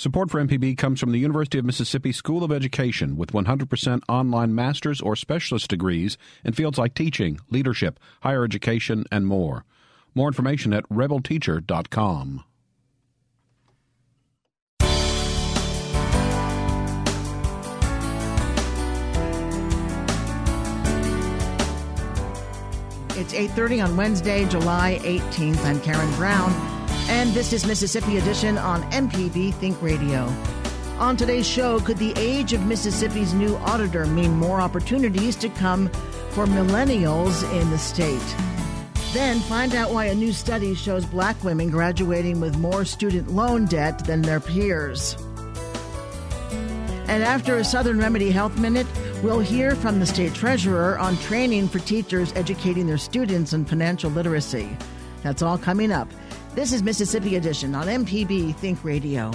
Support for MPB comes from the University of Mississippi School of Education with 100% online master's or specialist degrees in fields like teaching, leadership, higher education, and more. More information at rebelteacher.com. It's 8:30 on Wednesday, July 18th. I'm Karen Brown, and this is Mississippi Edition on MPB Think Radio. On today's show, could the age of Mississippi's new auditor mean more opportunities to come for millennials in the state? Then find out why a new study shows black women graduating with more student loan debt than their peers. And after a Southern Remedy Health Minute, we'll hear from the state treasurer on training for teachers educating their students in financial literacy. That's all coming up. This is Mississippi Edition on MPB Think Radio.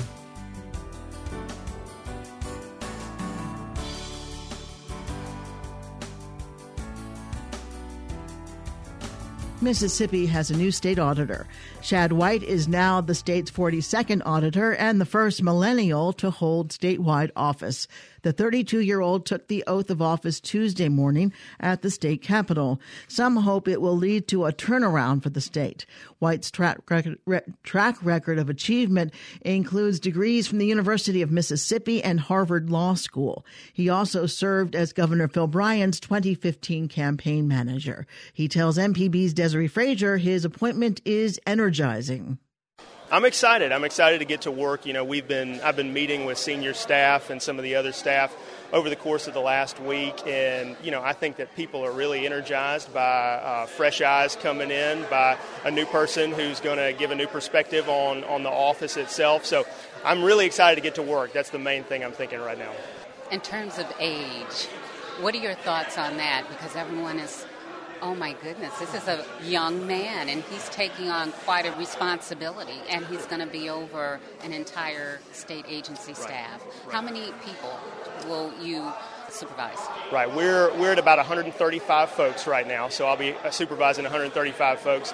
Mississippi has a new state auditor. Shad White is now the state's 42nd auditor and the first millennial to hold statewide office. The 32 year old took the oath of office Tuesday morning at the state capitol. Some hope it will lead to a turnaround for the state. White's track record, track record of achievement includes degrees from the University of Mississippi and Harvard Law School. He also served as Governor Phil Bryant's 2015 campaign manager. He tells MPB's Desiree Frazier his appointment is energizing. I'm excited. I'm excited to get to work. You know, we've been I've been meeting with senior staff and some of the other staff over the course of the last week, and you know, I think that people are really energized by uh, fresh eyes coming in, by a new person who's going to give a new perspective on on the office itself. So, I'm really excited to get to work. That's the main thing I'm thinking right now. In terms of age, what are your thoughts on that? Because everyone is Oh my goodness, this is a young man, and he's taking on quite a responsibility, and he's going to be over an entire state agency staff. Right. How many people will you supervise? Right, we're we're at about 135 folks right now, so I'll be uh, supervising 135 folks.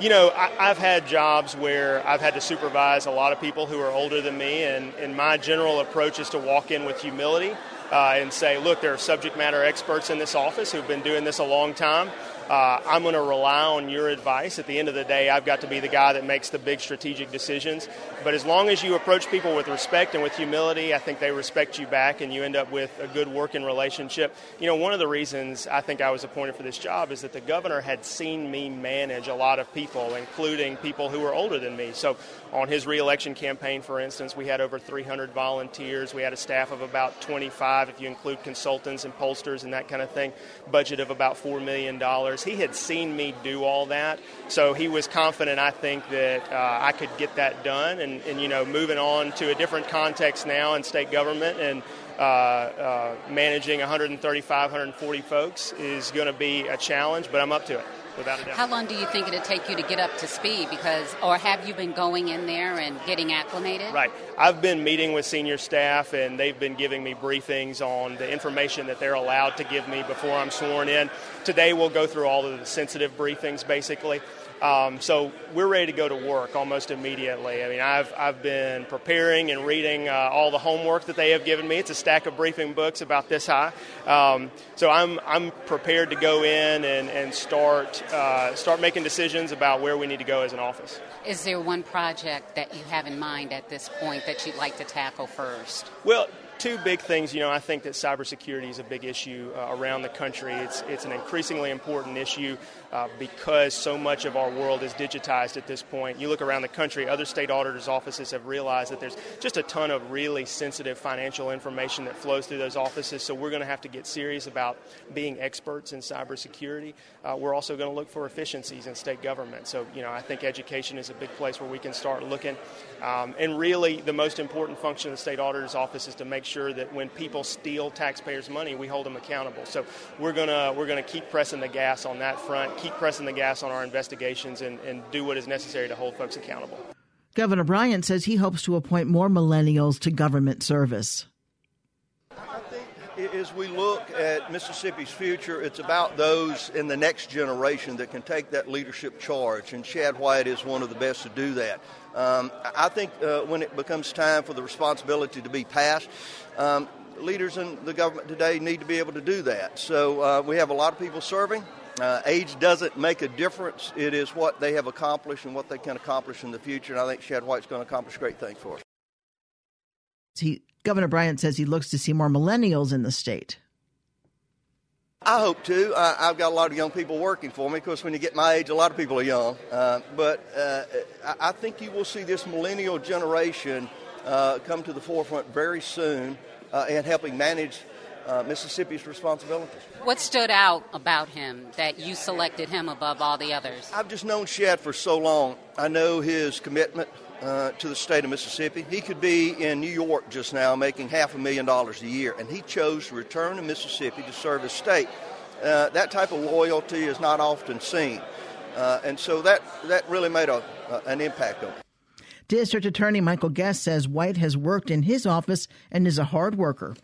You know, I, have had jobs where I've had to supervise a lot of people who are older than me, and, and my general approach is to walk in with humility uh, and say, look, there are subject matter experts in this office who've been doing this a long time. Uh, I'm going to rely on your advice. At the end of the day, I've got to be the guy that makes the big strategic decisions. But as long as you approach people with respect and with humility, I think they respect you back and you end up with a good working relationship. You know, one of the reasons I think I was appointed for this job is that the governor had seen me manage a lot of people, including people who were older than me. So on his reelection campaign, for instance, we had over 300 volunteers. We had a staff of about 25, if you include consultants and pollsters and that kind of thing, budget of about $4 million. He had seen me do all that, so he was confident, I think, that uh, I could get that done. And and, you know moving on to a different context now in state government and uh, uh, managing 135, 140 folks is going to be a challenge, but I'm up to it. Without a doubt. How long do you think it'll take you to get up to speed? Because, or have you been going in there and getting acclimated? Right. I've been meeting with senior staff, and they've been giving me briefings on the information that they're allowed to give me before I'm sworn in. Today, we'll go through all of the sensitive briefings, basically. Um, so we're ready to go to work almost immediately. I mean, I've, I've been preparing and reading uh, all the homework that they have given me. It's a stack of briefing books about this high. Um, so I'm, I'm prepared to go in and, and start, uh, start making decisions about where we need to go as an office. Is there one project that you have in mind at this point that you'd like to tackle first? Well, two big things. You know, I think that cybersecurity is a big issue uh, around the country. It's it's an increasingly important issue uh, because so much of our world is digitized at this point. You look around the country; other state auditors' offices have realized that there's just a ton of really sensitive financial information that flows through those offices. So we're going to have to get serious about being experts in cybersecurity. Uh, we're also going to look for efficiencies in state government. So you know, I think education is a big place where we can start looking. Um, and really, the most important function of the state auditor's office is to make sure that when people steal taxpayers' money, we hold them accountable. So we're gonna we're gonna keep pressing the gas on that front, keep pressing the gas on our investigations, and, and do what is necessary to hold folks accountable. Governor Bryant says he hopes to appoint more millennials to government service I think as we look at Mississippi's future, it's about those in the next generation that can take that leadership charge, and Shad White is one of the best to do that. Um, I think uh, when it becomes time for the responsibility to be passed, um, leaders in the government today need to be able to do that. So uh, we have a lot of people serving. Uh, age doesn't make a difference. It is what they have accomplished and what they can accomplish in the future. And I think Shad White's going to accomplish great things for us. He, Governor Bryant says he looks to see more millennials in the state. I hope to. I, have got a lot of young people working for me. Of course, when you get my age, a lot of people are young. Uh, but uh, I, I, think you will see this millennial generation uh, come to the forefront very soon uh, and helping manage uh, Mississippi's responsibilities. What stood out about him that you selected him above all the others? I've just known Shad for so long. I know his commitment uh, to the state of Mississippi. He could be in New York just now making half a million dollars a year, and he chose to return to Mississippi to serve his state. Uh, that type of loyalty is not often seen. Uh, and so that, that really made a, an impact on him. District Attorney Michael Guest says White has worked in his office and is a hard worker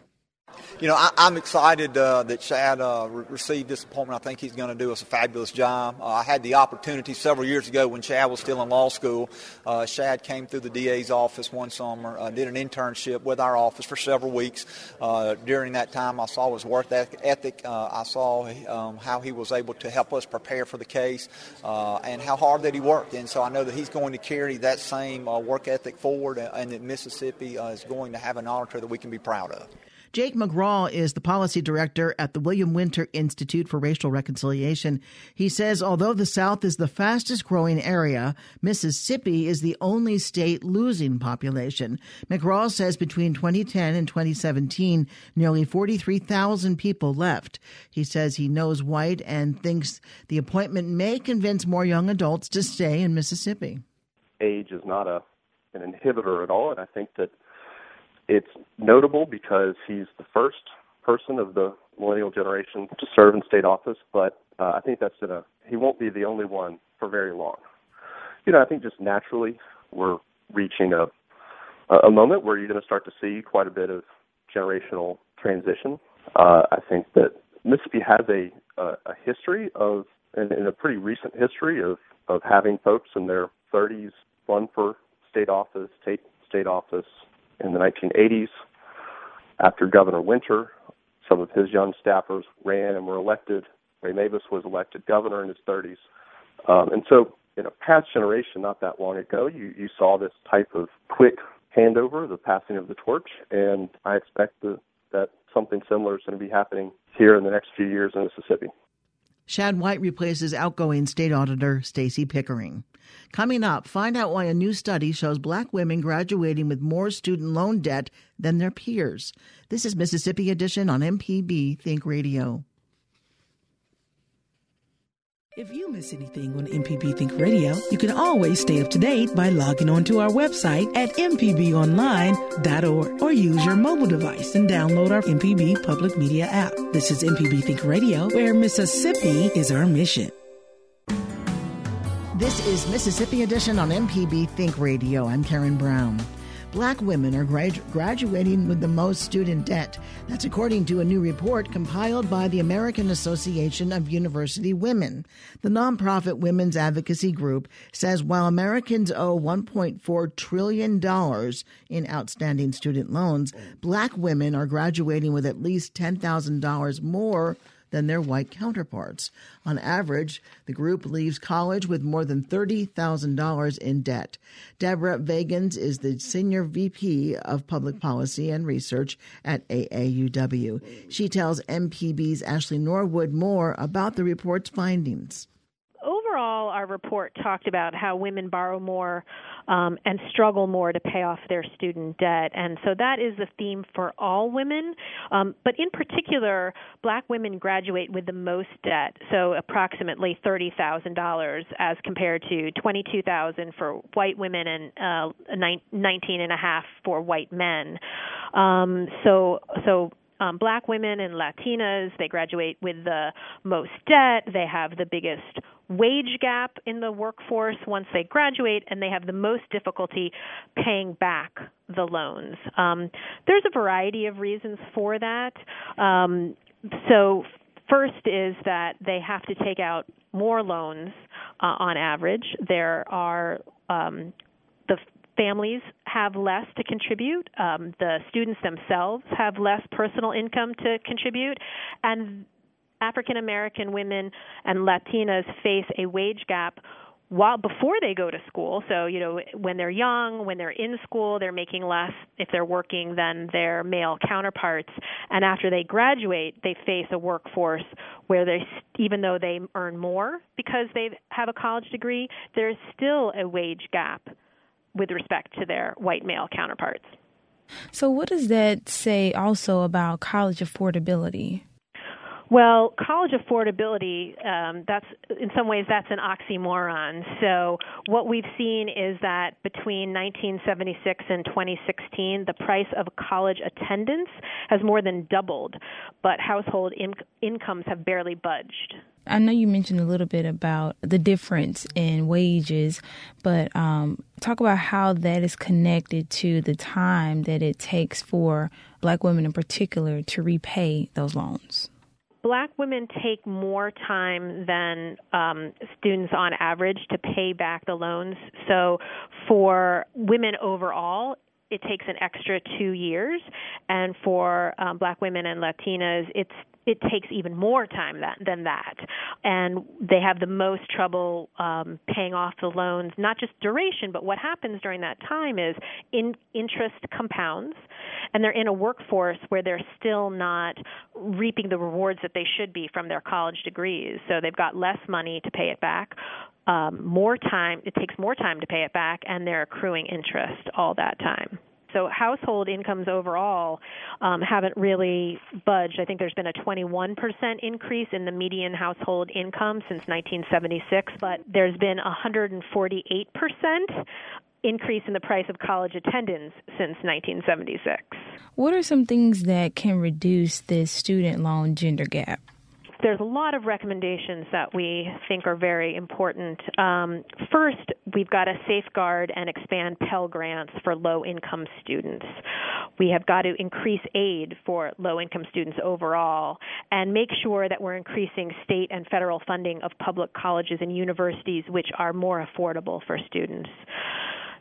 you know, I, am excited uh, that Shad uh, re- received this appointment. I think he's going to do us a fabulous job. Uh, I had the opportunity several years ago when Shad was still in law school. Uh, Shad came through the DA's office one summer, uh, did an internship with our office for several weeks. Uh, during that time, I saw his work ethic. I saw um, how he was able to help us prepare for the case and how hard that he worked. And so I know that he's going to carry that same work ethic forward and that Mississippi is going to have an auditor that we can be proud of. Jake McGraw is the policy director at the William Winter Institute for Racial Reconciliation. He says although the South is the fastest growing area, Mississippi is the only state losing population. McGraw says between 2010 and 2017, nearly 43,000 people left. He says he knows White and thinks the appointment may convince more young adults to stay in Mississippi. Age is not a an inhibitor at all, and I think that it's notable because he's the first person of the millennial generation to serve in state office, but uh, I think that's gonna he won't be the only one for very long. You know, I think just naturally we're reaching a a moment where you're going to start to see quite a bit of generational transition. Uh, I think that Mississippi has a a, a history of and a pretty recent history of of having folks in their 30s run for state office, take state office, in the 1980s. After Governor Winter, some of his young staffers ran and were elected. Ray Mabus was elected governor in his 30s. Um, and so, in a past generation, not that long ago, you, you saw this type of quick handover, the passing of the torch, and I expect the, that something similar is going to be happening here in the next few years in Mississippi. Shad White replaces outgoing state auditor Stacey Pickering. Coming up, find out why a new study shows black women graduating with more student loan debt than their peers. This is Mississippi Edition on MPB Think Radio. If you miss anything on MPB Think Radio, you can always stay up to date by logging on to our website at mpbonline.org or use your mobile device and download our MPB public media app. This is MPB Think Radio, where Mississippi is our mission. This is Mississippi Edition on MPB Think Radio. I'm Karen Brown. Black women are gradu- graduating with the most student debt. That's according to a new report compiled by the American Association of University Women. The nonprofit women's advocacy group says while Americans owe $1.4 trillion in outstanding student loans, black women are graduating with at least $10,000 more than their white counterparts. On average, the group leaves college with more than $30,000 in debt. Deborah Vagins is the Senior VP of Public Policy and Research at AAUW. She tells MPB's Ashley Norwood more about the report's findings overall, our report talked about how women borrow more um, and struggle more to pay off their student debt. And so that is the theme for all women. Um, but in particular, black women graduate with the most debt, so approximately $30,000 as compared to 22000 for white women and uh, 19 and a half for white men. Um, so, so um, black women and Latinas, they graduate with the most debt, they have the biggest wage gap in the workforce once they graduate, and they have the most difficulty paying back the loans. Um, there's a variety of reasons for that. Um, so, first is that they have to take out more loans uh, on average. There are um, the families have less to contribute. Um, the students themselves have less personal income to contribute, and African American women and Latinas face a wage gap while before they go to school. So you know when they're young when they're in school they're making less. If they're working than their male counterparts. And after they graduate they face a workforce where they even though they earn more because they have a college degree there's still a wage gap with respect to their white male counterparts. So what does that say also about college affordability well, college affordability, um, that's in some ways that's an oxymoron. So what we've seen is that between 1976 and 2016, the price of college attendance has more than doubled, but household in- incomes have barely budged. I know you mentioned a little bit about the difference in wages, but um, talk about how that is connected to the time that it takes for black women in particular to repay those loans black women take more time than um, students on average to pay back the loans. So for women overall, it takes an extra two years, and for um, black women and Latinas, it's it takes even more time that, than that. And they have the most trouble um, paying off the loans, not just duration, but what happens during that time is in, interest compounds, and they're in a workforce where they're still not reaping the rewards that they should be from their college degrees. So they've got less money to pay it back. Um, more time, it takes more time to pay it back, and they're accruing interest all that time. So household incomes overall um, haven't really budged. I think there's been a 21% increase in the median household income since 1976, but there's been 148% increase in the price of college attendance since 1976. What are some things that can reduce this student loan gender gap? There's a lot of recommendations that we think are very important. Um, first, we've got to safeguard and expand Pell Grants for low income students. We have got to increase aid for low income students overall and make sure that we're increasing state and federal funding of public colleges and universities, which are more affordable for students.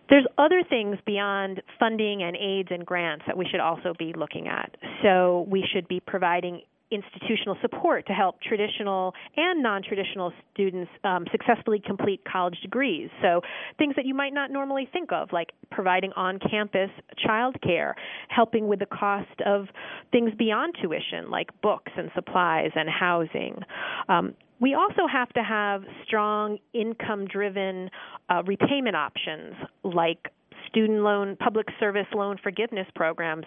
There's other things beyond funding and aids and grants that we should also be looking at. So we should be providing institutional support to help traditional and non-traditional students um, successfully complete college degrees. So things that you might not normally think of, like providing on-campus childcare, helping with the cost of things beyond tuition, like books and supplies and housing. Um, we also have to have strong income-driven uh, repayment options, like student loan, public service loan forgiveness programs,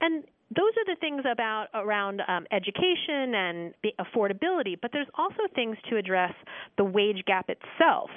and those are the things about around um, education and affordability, but there's also things to address the wage gap itself.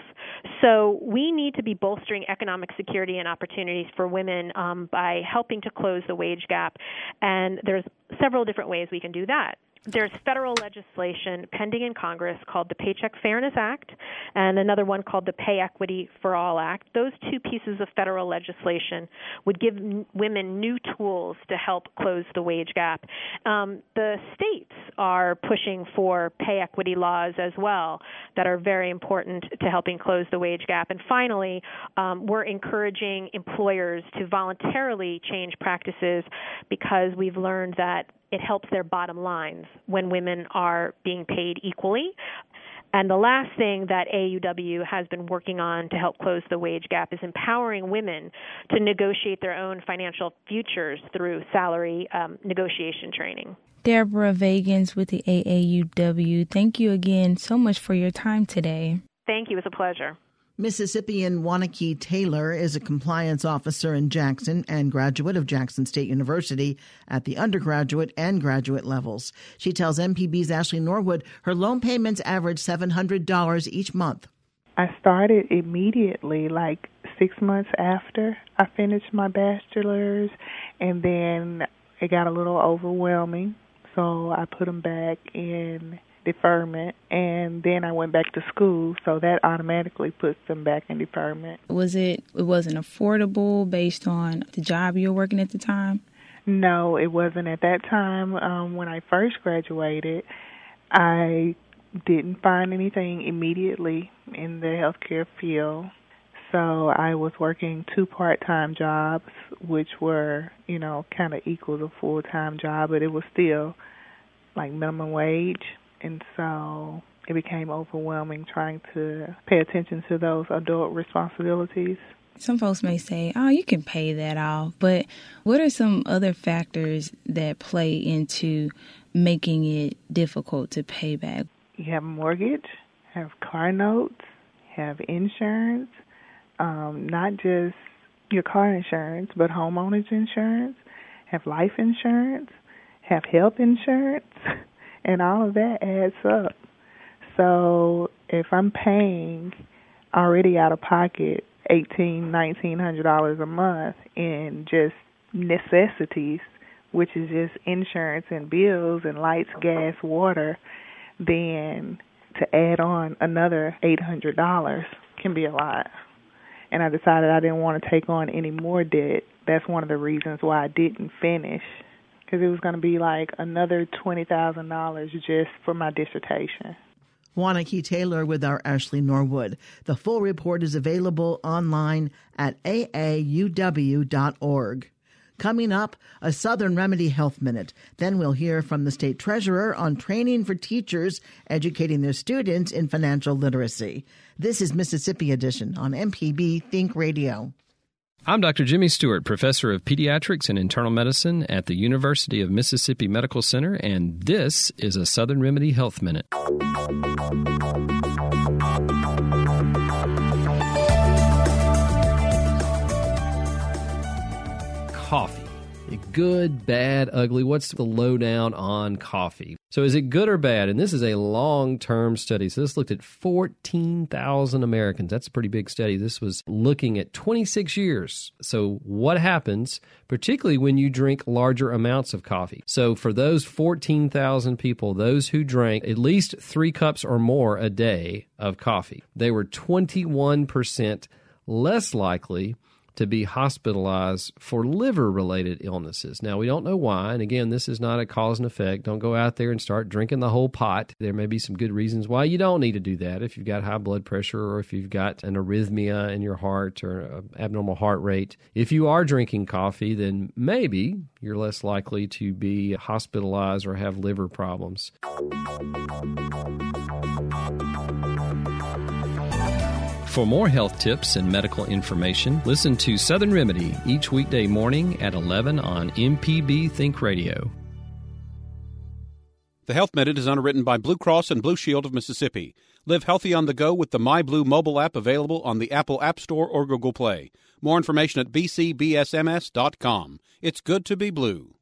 So we need to be bolstering economic security and opportunities for women um, by helping to close the wage gap, and there's several different ways we can do that there's federal legislation pending in Congress called the Paycheck Fairness Act and another one called the Pay Equity for All Act. Those two pieces of federal legislation would give women new tools to help close the wage gap. Um, the states are pushing for pay equity laws as well that are very important to helping close the wage gap. And finally, um, we're encouraging employers to voluntarily change practices because we've learned that it helps their bottom lines when women are being paid equally. And the last thing that AUW has been working on to help close the wage gap is empowering women to negotiate their own financial futures through salary um, negotiation training. Deborah Vagins with the AAUW, thank you again so much for your time today. Thank you. It was a pleasure. Mississippian Juanake Taylor is a compliance officer in Jackson and graduate of Jackson State University at the undergraduate and graduate levels. She tells MPB's Ashley Norwood her loan payments average $700 each month. I started immediately, like six months after I finished my bachelor's, and then it got a little overwhelming, so I put them back in deferment and then I went back to school so that automatically puts them back in deferment. Was it it wasn't affordable based on the job you were working at the time? No, it wasn't at that time um when I first graduated. I didn't find anything immediately in the healthcare field. so I was working two part-time jobs, which were, you know, kind of equal to full-time job, but it was still like minimum wage, and so it became overwhelming trying to pay attention to those adult responsibilities. Some folks may say, oh, you can pay that off, but what are some other factors that play into making it difficult to pay back? You have a mortgage, have car notes, have insurance, um, not just your car insurance, but homeowners insurance, have life insurance, have health insurance, and all of that adds up. So if I'm paying already out of pocket eighteen, nineteen hundred dollars a month in just necessities, which is just insurance and bills and lights, gas, water, then to add on another eight hundred dollars can be a lot. And I decided I didn't want to take on any more debt. That's one of the reasons why I didn't finish because it was going to be like another twenty thousand dollars just for my dissertation. Juanake Taylor with our Ashley Norwood. The full report is available online at aauw.org. Coming up, a Southern Remedy Health Minute. Then we'll hear from the state treasurer on training for teachers educating their students in financial literacy. This is Mississippi Edition on MPB Think Radio. I'm Dr. Jimmy Stewart, professor of pediatrics and internal medicine at the University of Mississippi Medical Center, and this is a Southern Remedy Health Minute. Coffee. Good, bad, ugly. What's the lowdown on coffee? So, is it good or bad? And this is a long term study. So, this looked at 14,000 Americans. That's a pretty big study. This was looking at 26 years. So, what happens, particularly when you drink larger amounts of coffee? So, for those 14,000 people, those who drank at least three cups or more a day of coffee, they were 21% less likely to be hospitalized for liver related illnesses. Now, we don't know why. And again, this is not a cause and effect. Don't go out there and start drinking the whole pot. There may be some good reasons why you don't need to do that. If you've got high blood pressure or if you've got an arrhythmia in your heart or abnormal heart rate. If you are drinking coffee, then maybe you're less likely to be hospitalized or have liver problems. For more health tips and medical information, listen to Southern Remedy each weekday morning at 11 on MPB Think Radio. The Health Minute is underwritten by Blue Cross and Blue Shield of Mississippi. Live healthy on the go with the MyBlue mobile app available on the Apple App Store or Google Play. More information at bcbsms.com. It's good to be blue.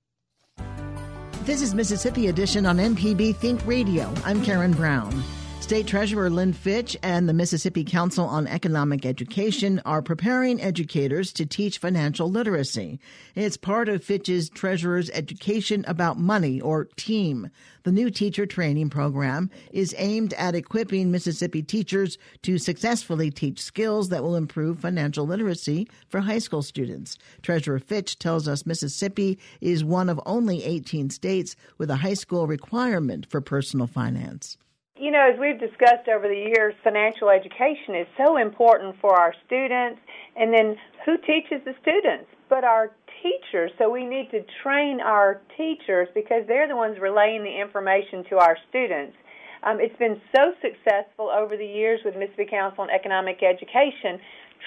This is Mississippi Edition on MPB Think Radio. I'm Karen Brown. State Treasurer Lynn Fitch and the Mississippi Council on Economic Education are preparing educators to teach financial literacy. It's part of Fitch's Treasurer's Education About Money, or TEAM. The new teacher training program is aimed at equipping Mississippi teachers to successfully teach skills that will improve financial literacy for high school students. Treasurer Fitch tells us Mississippi is one of only 18 states with a high school requirement for personal finance you know, as we've discussed over the years, financial education is so important for our students. And then who teaches the students? But our teachers. So we need to train our teachers because they're the ones relaying the information to our students. Um, it's been so successful over the years with Mississippi Council on Economic Education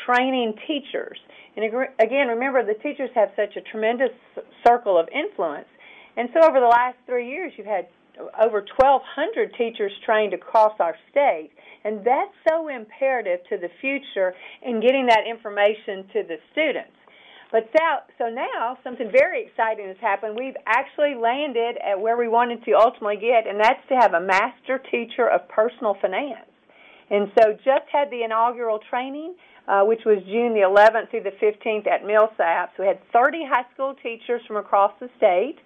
training teachers. And again, remember the teachers have such a tremendous circle of influence. And so over the last three years, you've had over 1,200 teachers trained across our state. And that's so imperative to the future in getting that information to the students. But so so now something very exciting has happened. We've actually landed at where we wanted to ultimately get, and that's to have a master teacher of personal finance. And so just had the inaugural training, uh, which was June the 11th through the 15th at Millsaps. We had 30 high school teachers from across the state.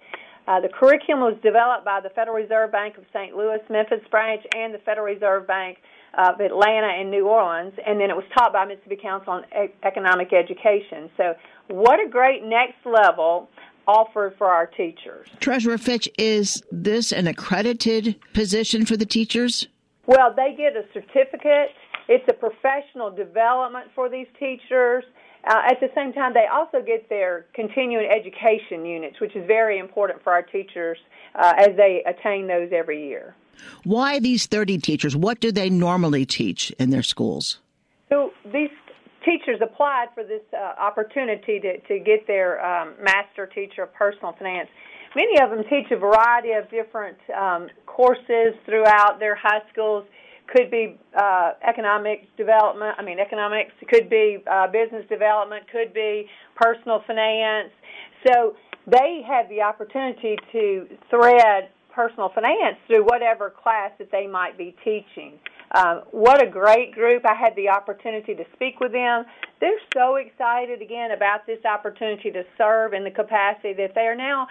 Uh, the curriculum was developed by the Federal Reserve Bank of St. Louis, Memphis branch, and the Federal Reserve Bank of Atlanta and New Orleans, and then it was taught by Mississippi Council on e- Economic Education. So, what a great next level offered for our teachers. Treasurer Fitch, is this an accredited position for the teachers? Well, they get a certificate it's a professional development for these teachers. Uh, at the same time, they also get their continuing education units, which is very important for our teachers uh, as they attain those every year. Why these 30 teachers? What do they normally teach in their schools? So these teachers applied for this uh, opportunity to, to get their um, master teacher of personal finance. Many of them teach a variety of different um, courses throughout their high schools could be uh, economic development. I mean, economics could be uh, business development, could be personal finance. So they have the opportunity to thread personal finance through whatever class that they might be teaching. Um, what a great group. I had the opportunity to speak with them. They're so excited again about this opportunity to serve in the capacity that they are now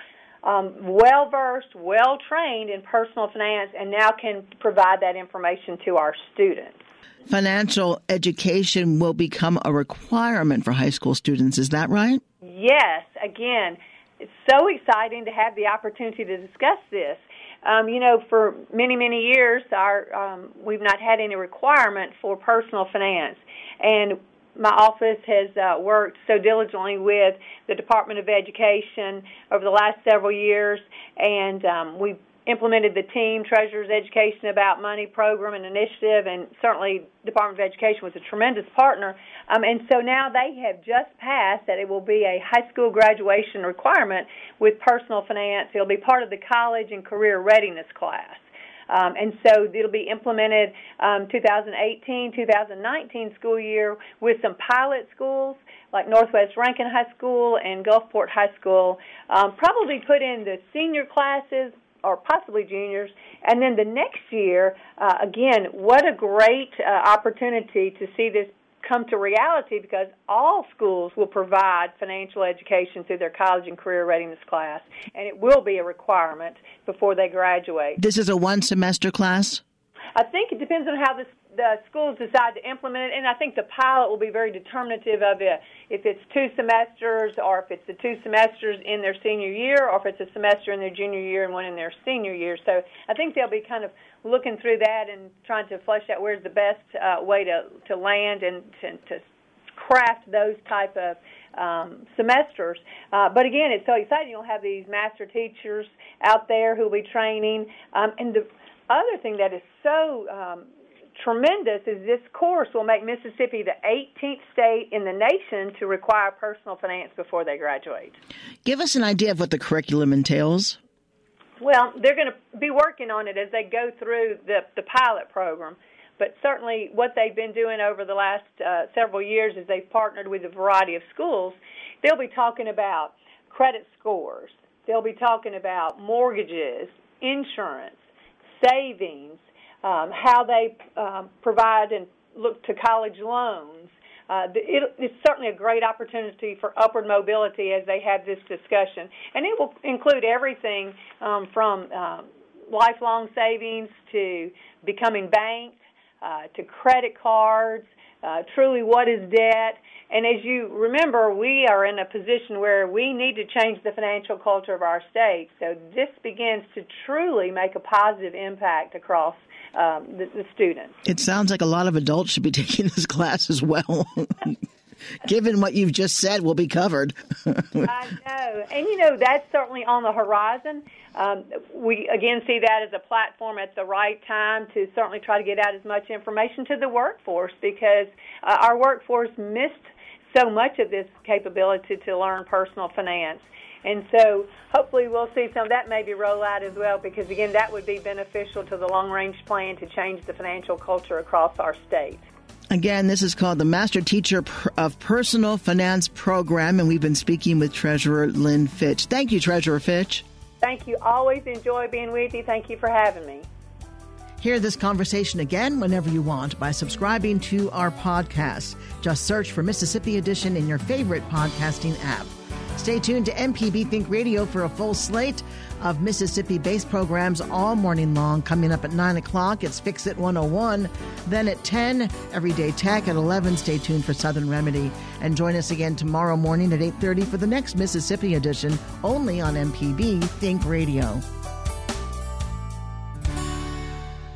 um, well versed, well trained in personal finance, and now can provide that information to our students. Financial education will become a requirement for high school students. Is that right? Yes. Again, it's so exciting to have the opportunity to discuss this. Um, you know, for many, many years, our um, we've not had any requirement for personal finance, and my office has uh, worked so diligently with the Department of Education over the last several years, and um, we've implemented the Team Treasurers Education About Money program and initiative, and certainly Department of Education was a tremendous partner. Um, and so now they have just passed that it will be a high school graduation requirement with personal finance. It'll be part of the college and career readiness class. Um, and so it'll be implemented um, 2018 2019 school year with some pilot schools like Northwest Rankin High School and Gulfport High School. Um, probably put in the senior classes or possibly juniors. And then the next year, uh, again, what a great uh, opportunity to see this come to reality because all schools will provide financial education through their college and career readiness class, and it will be a requirement before they graduate. This is a one semester class? I think it depends on how this, the schools decide to implement it, and I think the pilot will be very determinative of it. If it's two semesters, or if it's the two semesters in their senior year, or if it's a semester in their junior year and one in their senior year. So I think they'll be kind of looking through that and trying to flesh out where's the best uh, way to to land and to, to craft those type of um, semesters. Uh, but again, it's so exciting. You'll have these master teachers out there who will be training. Um, and the other thing that is so um, tremendous is this course will make Mississippi the 18th state in the nation to require personal finance before they graduate. Give us an idea of what the curriculum entails. Well, they're going to be working on it as they go through the, the pilot program. But certainly, what they've been doing over the last uh, several years is they've partnered with a variety of schools. They'll be talking about credit scores, they'll be talking about mortgages, insurance, savings, um, how they um, provide and look to college loans, uh, it, it's certainly a great opportunity for upward mobility as they have this discussion. And it will include everything um, from um, lifelong savings to becoming banked uh, to credit cards, uh, truly what is debt. And as you remember, we are in a position where we need to change the financial culture of our state. So this begins to truly make a positive impact across um, the, the students. It sounds like a lot of adults should be taking this class as well. Given what you've just said, will be covered. I know, and you know that's certainly on the horizon. Um, we again see that as a platform at the right time to certainly try to get out as much information to the workforce because uh, our workforce missed so much of this capability to learn personal finance. And so hopefully we'll see some of that maybe roll out as well because, again, that would be beneficial to the long range plan to change the financial culture across our state. Again, this is called the Master Teacher of Personal Finance Program, and we've been speaking with Treasurer Lynn Fitch. Thank you, Treasurer Fitch. Thank you. Always enjoy being with you. Thank you for having me. Hear this conversation again whenever you want by subscribing to our podcast. Just search for Mississippi Edition in your favorite podcasting app. Stay tuned to MPB Think Radio for a full slate of Mississippi based programs all morning long. Coming up at 9 o'clock, it's Fix It 101. Then at 10, Everyday Tech. At 11, stay tuned for Southern Remedy. And join us again tomorrow morning at 8.30 for the next Mississippi edition, only on MPB Think Radio.